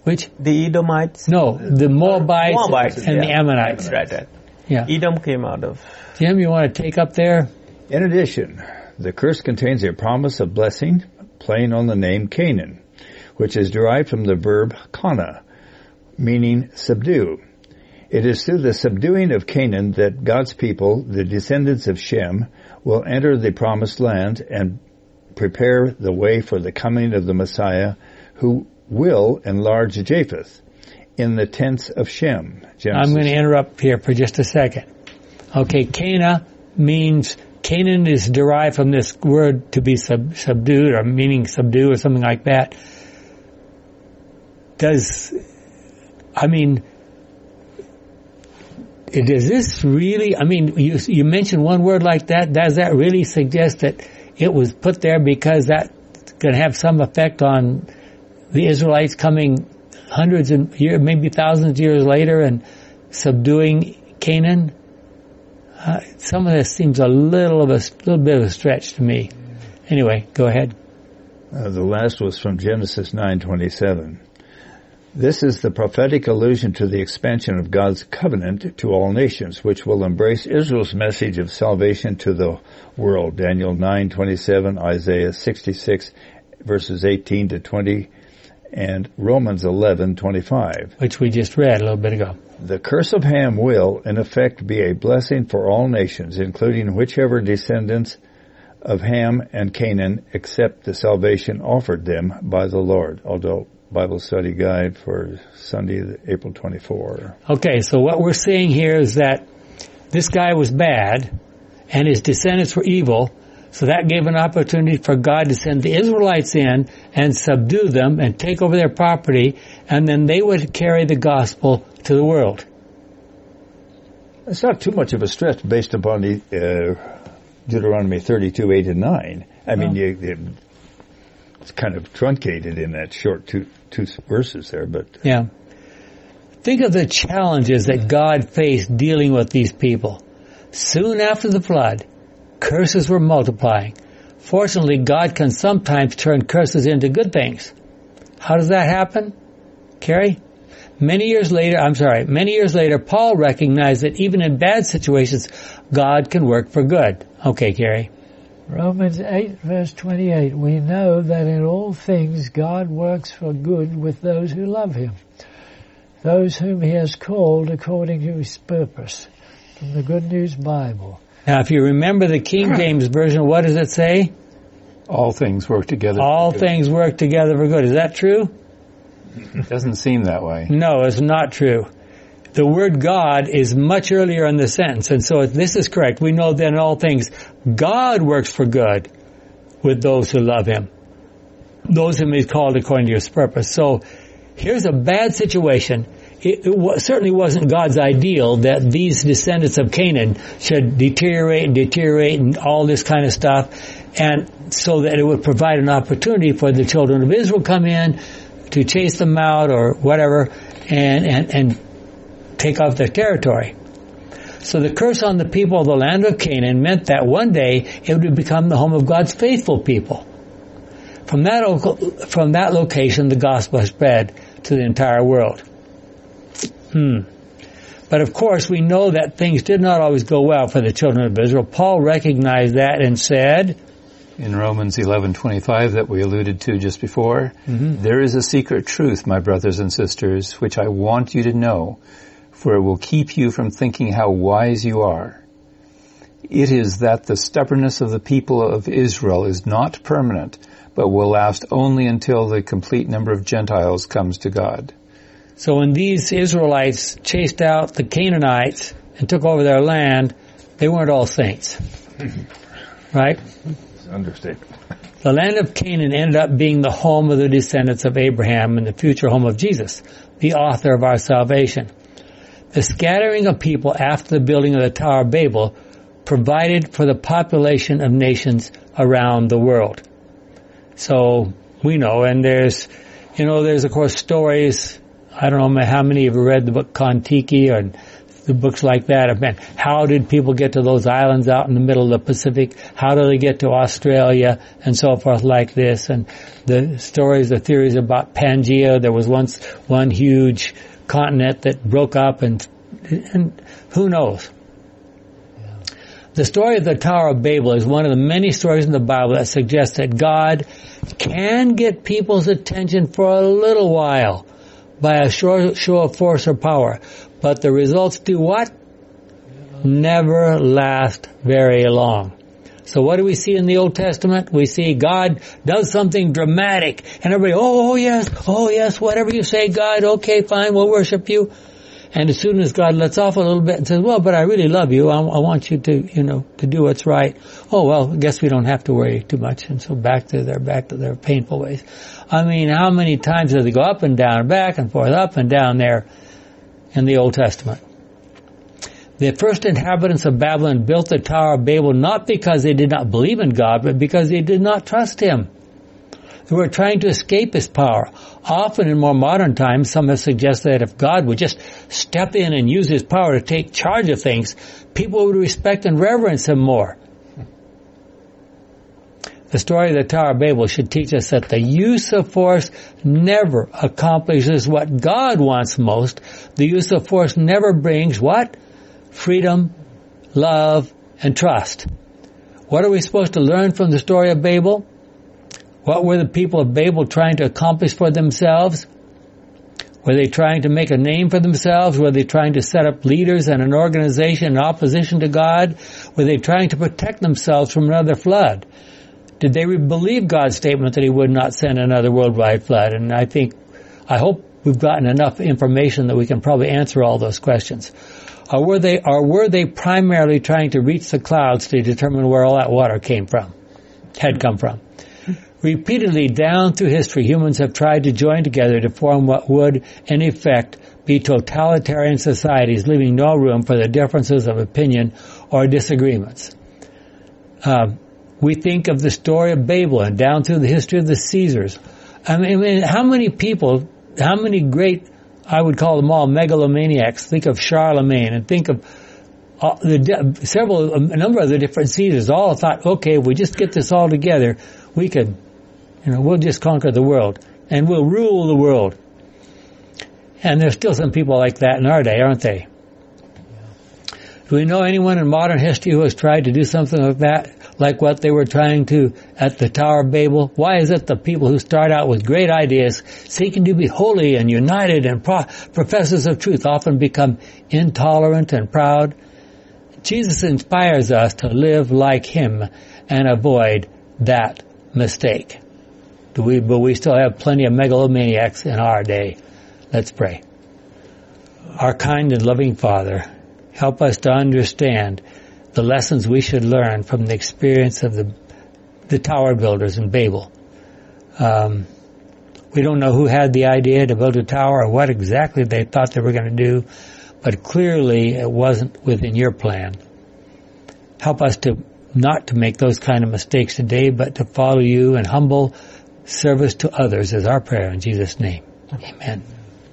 Which? The Edomites? No, the Moabites, Moabites and yeah. the Ammonites. Right, right. Yeah. Edom came out of. Tim, you want to take up there? In addition, The curse contains a promise of blessing, playing on the name Canaan, which is derived from the verb kana, meaning subdue. It is through the subduing of Canaan that God's people, the descendants of Shem, will enter the promised land and prepare the way for the coming of the Messiah who will enlarge Japheth in the tents of Shem. Genesis. I'm going to interrupt here for just a second. Okay, Cana means Canaan is derived from this word to be sub, subdued or meaning subdue or something like that. Does, I mean, does this really, I mean, you, you mentioned one word like that, does that really suggest that it was put there because that's going to have some effect on the Israelites coming hundreds of years, maybe thousands of years later and subduing Canaan? Uh, some of this seems a little of a little bit of a stretch to me. Anyway, go ahead. Uh, the last was from Genesis 9:27. This is the prophetic allusion to the expansion of God's covenant to all nations, which will embrace Israel's message of salvation to the world. Daniel 9:27, Isaiah 66 verses 18 to 20, and Romans 11:25, which we just read a little bit ago. The curse of Ham will, in effect, be a blessing for all nations, including whichever descendants of Ham and Canaan accept the salvation offered them by the Lord. Adult Bible study guide for Sunday, April 24. Okay, so what we're seeing here is that this guy was bad and his descendants were evil, so that gave an opportunity for God to send the Israelites in and subdue them and take over their property, and then they would carry the gospel to the world. It's not too much of a stretch based upon the, uh, Deuteronomy 32, 8 and 9. I mean, you, it's kind of truncated in that short two, two verses there, but. Yeah. Think of the challenges that God faced dealing with these people. Soon after the flood, curses were multiplying. Fortunately, God can sometimes turn curses into good things. How does that happen? Carrie? Many years later, I'm sorry, many years later, Paul recognized that even in bad situations, God can work for good. Okay, Carrie. Romans 8 verse 28, we know that in all things God works for good with those who love Him, those whom He has called according to His purpose. From the Good News Bible. Now if you remember the King James Version, what does it say? All things work together. All things work together for good. Is that true? It doesn't seem that way. No, it's not true the word God is much earlier in the sentence. And so if this is correct, we know that in all things, God works for good with those who love Him. Those whom He's called according to His purpose. So here's a bad situation. It, it certainly wasn't God's ideal that these descendants of Canaan should deteriorate and deteriorate and all this kind of stuff. And so that it would provide an opportunity for the children of Israel come in to chase them out or whatever and, and, and take off their territory. So the curse on the people of the land of Canaan meant that one day it would become the home of God's faithful people. From that, from that location, the gospel spread to the entire world. Hmm. But of course, we know that things did not always go well for the children of Israel. Paul recognized that and said, in Romans 11:25 that we alluded to just before, mm-hmm. there is a secret truth, my brothers and sisters, which I want you to know for it will keep you from thinking how wise you are. It is that the stubbornness of the people of Israel is not permanent, but will last only until the complete number of Gentiles comes to God. So when these Israelites chased out the Canaanites and took over their land, they weren't all saints. right? Understatement. The land of Canaan ended up being the home of the descendants of Abraham and the future home of Jesus, the author of our salvation. The scattering of people after the building of the Tower of Babel provided for the population of nations around the world. So we know, and there's, you know, there's of course stories. I don't know how many have read the book Kon-Tiki or the books like that have been. How did people get to those islands out in the middle of the Pacific? How do they get to Australia and so forth like this? And the stories, the theories about Pangea. There was once one huge continent that broke up and, and who knows. The story of the Tower of Babel is one of the many stories in the Bible that suggest that God can get people's attention for a little while by a show, show of force or power, but the results do what? Never last very long. So what do we see in the Old Testament? We see God does something dramatic and everybody, oh, oh yes, oh yes, whatever you say God, okay fine, we'll worship you. And as soon as God lets off a little bit and says, well, but I really love you. I, I, want you to, you know, to do what's right. Oh, well, I guess we don't have to worry too much. And so back to their, back to their painful ways. I mean, how many times do they go up and down, back and forth, up and down there in the Old Testament? The first inhabitants of Babylon built the Tower of Babel not because they did not believe in God, but because they did not trust Him. They were trying to escape His power. Often in more modern times, some have suggested that if God would just step in and use His power to take charge of things, people would respect and reverence Him more. The story of the Tower of Babel should teach us that the use of force never accomplishes what God wants most. The use of force never brings what? Freedom, love, and trust. What are we supposed to learn from the story of Babel? What were the people of Babel trying to accomplish for themselves? Were they trying to make a name for themselves? Were they trying to set up leaders and an organization in opposition to God? Were they trying to protect themselves from another flood? Did they believe God's statement that He would not send another worldwide flood? And I think, I hope we've gotten enough information that we can probably answer all those questions. Or were they, or were they primarily trying to reach the clouds to determine where all that water came from, had come from? Repeatedly down through history, humans have tried to join together to form what would, in effect, be totalitarian societies, leaving no room for the differences of opinion or disagreements. Uh, we think of the story of Babel and down through the history of the Caesars. I mean, how many people, how many great, I would call them all megalomaniacs, think of Charlemagne and think of uh, the several, a number of the different Caesars all thought, okay, if we just get this all together, we could you know, we'll just conquer the world and we'll rule the world. And there's still some people like that in our day, aren't they? Do we know anyone in modern history who has tried to do something like that, like what they were trying to at the Tower of Babel? Why is it the people who start out with great ideas, seeking to be holy and united and pro- professors of truth, often become intolerant and proud? Jesus inspires us to live like Him and avoid that mistake. Do we, but we still have plenty of megalomaniacs in our day. Let's pray. Our kind and loving Father, help us to understand the lessons we should learn from the experience of the, the tower builders in Babel. Um, we don't know who had the idea to build a tower or what exactly they thought they were going to do, but clearly it wasn't within your plan. Help us to not to make those kind of mistakes today, but to follow you in humble service to others is our prayer in Jesus' name. Amen.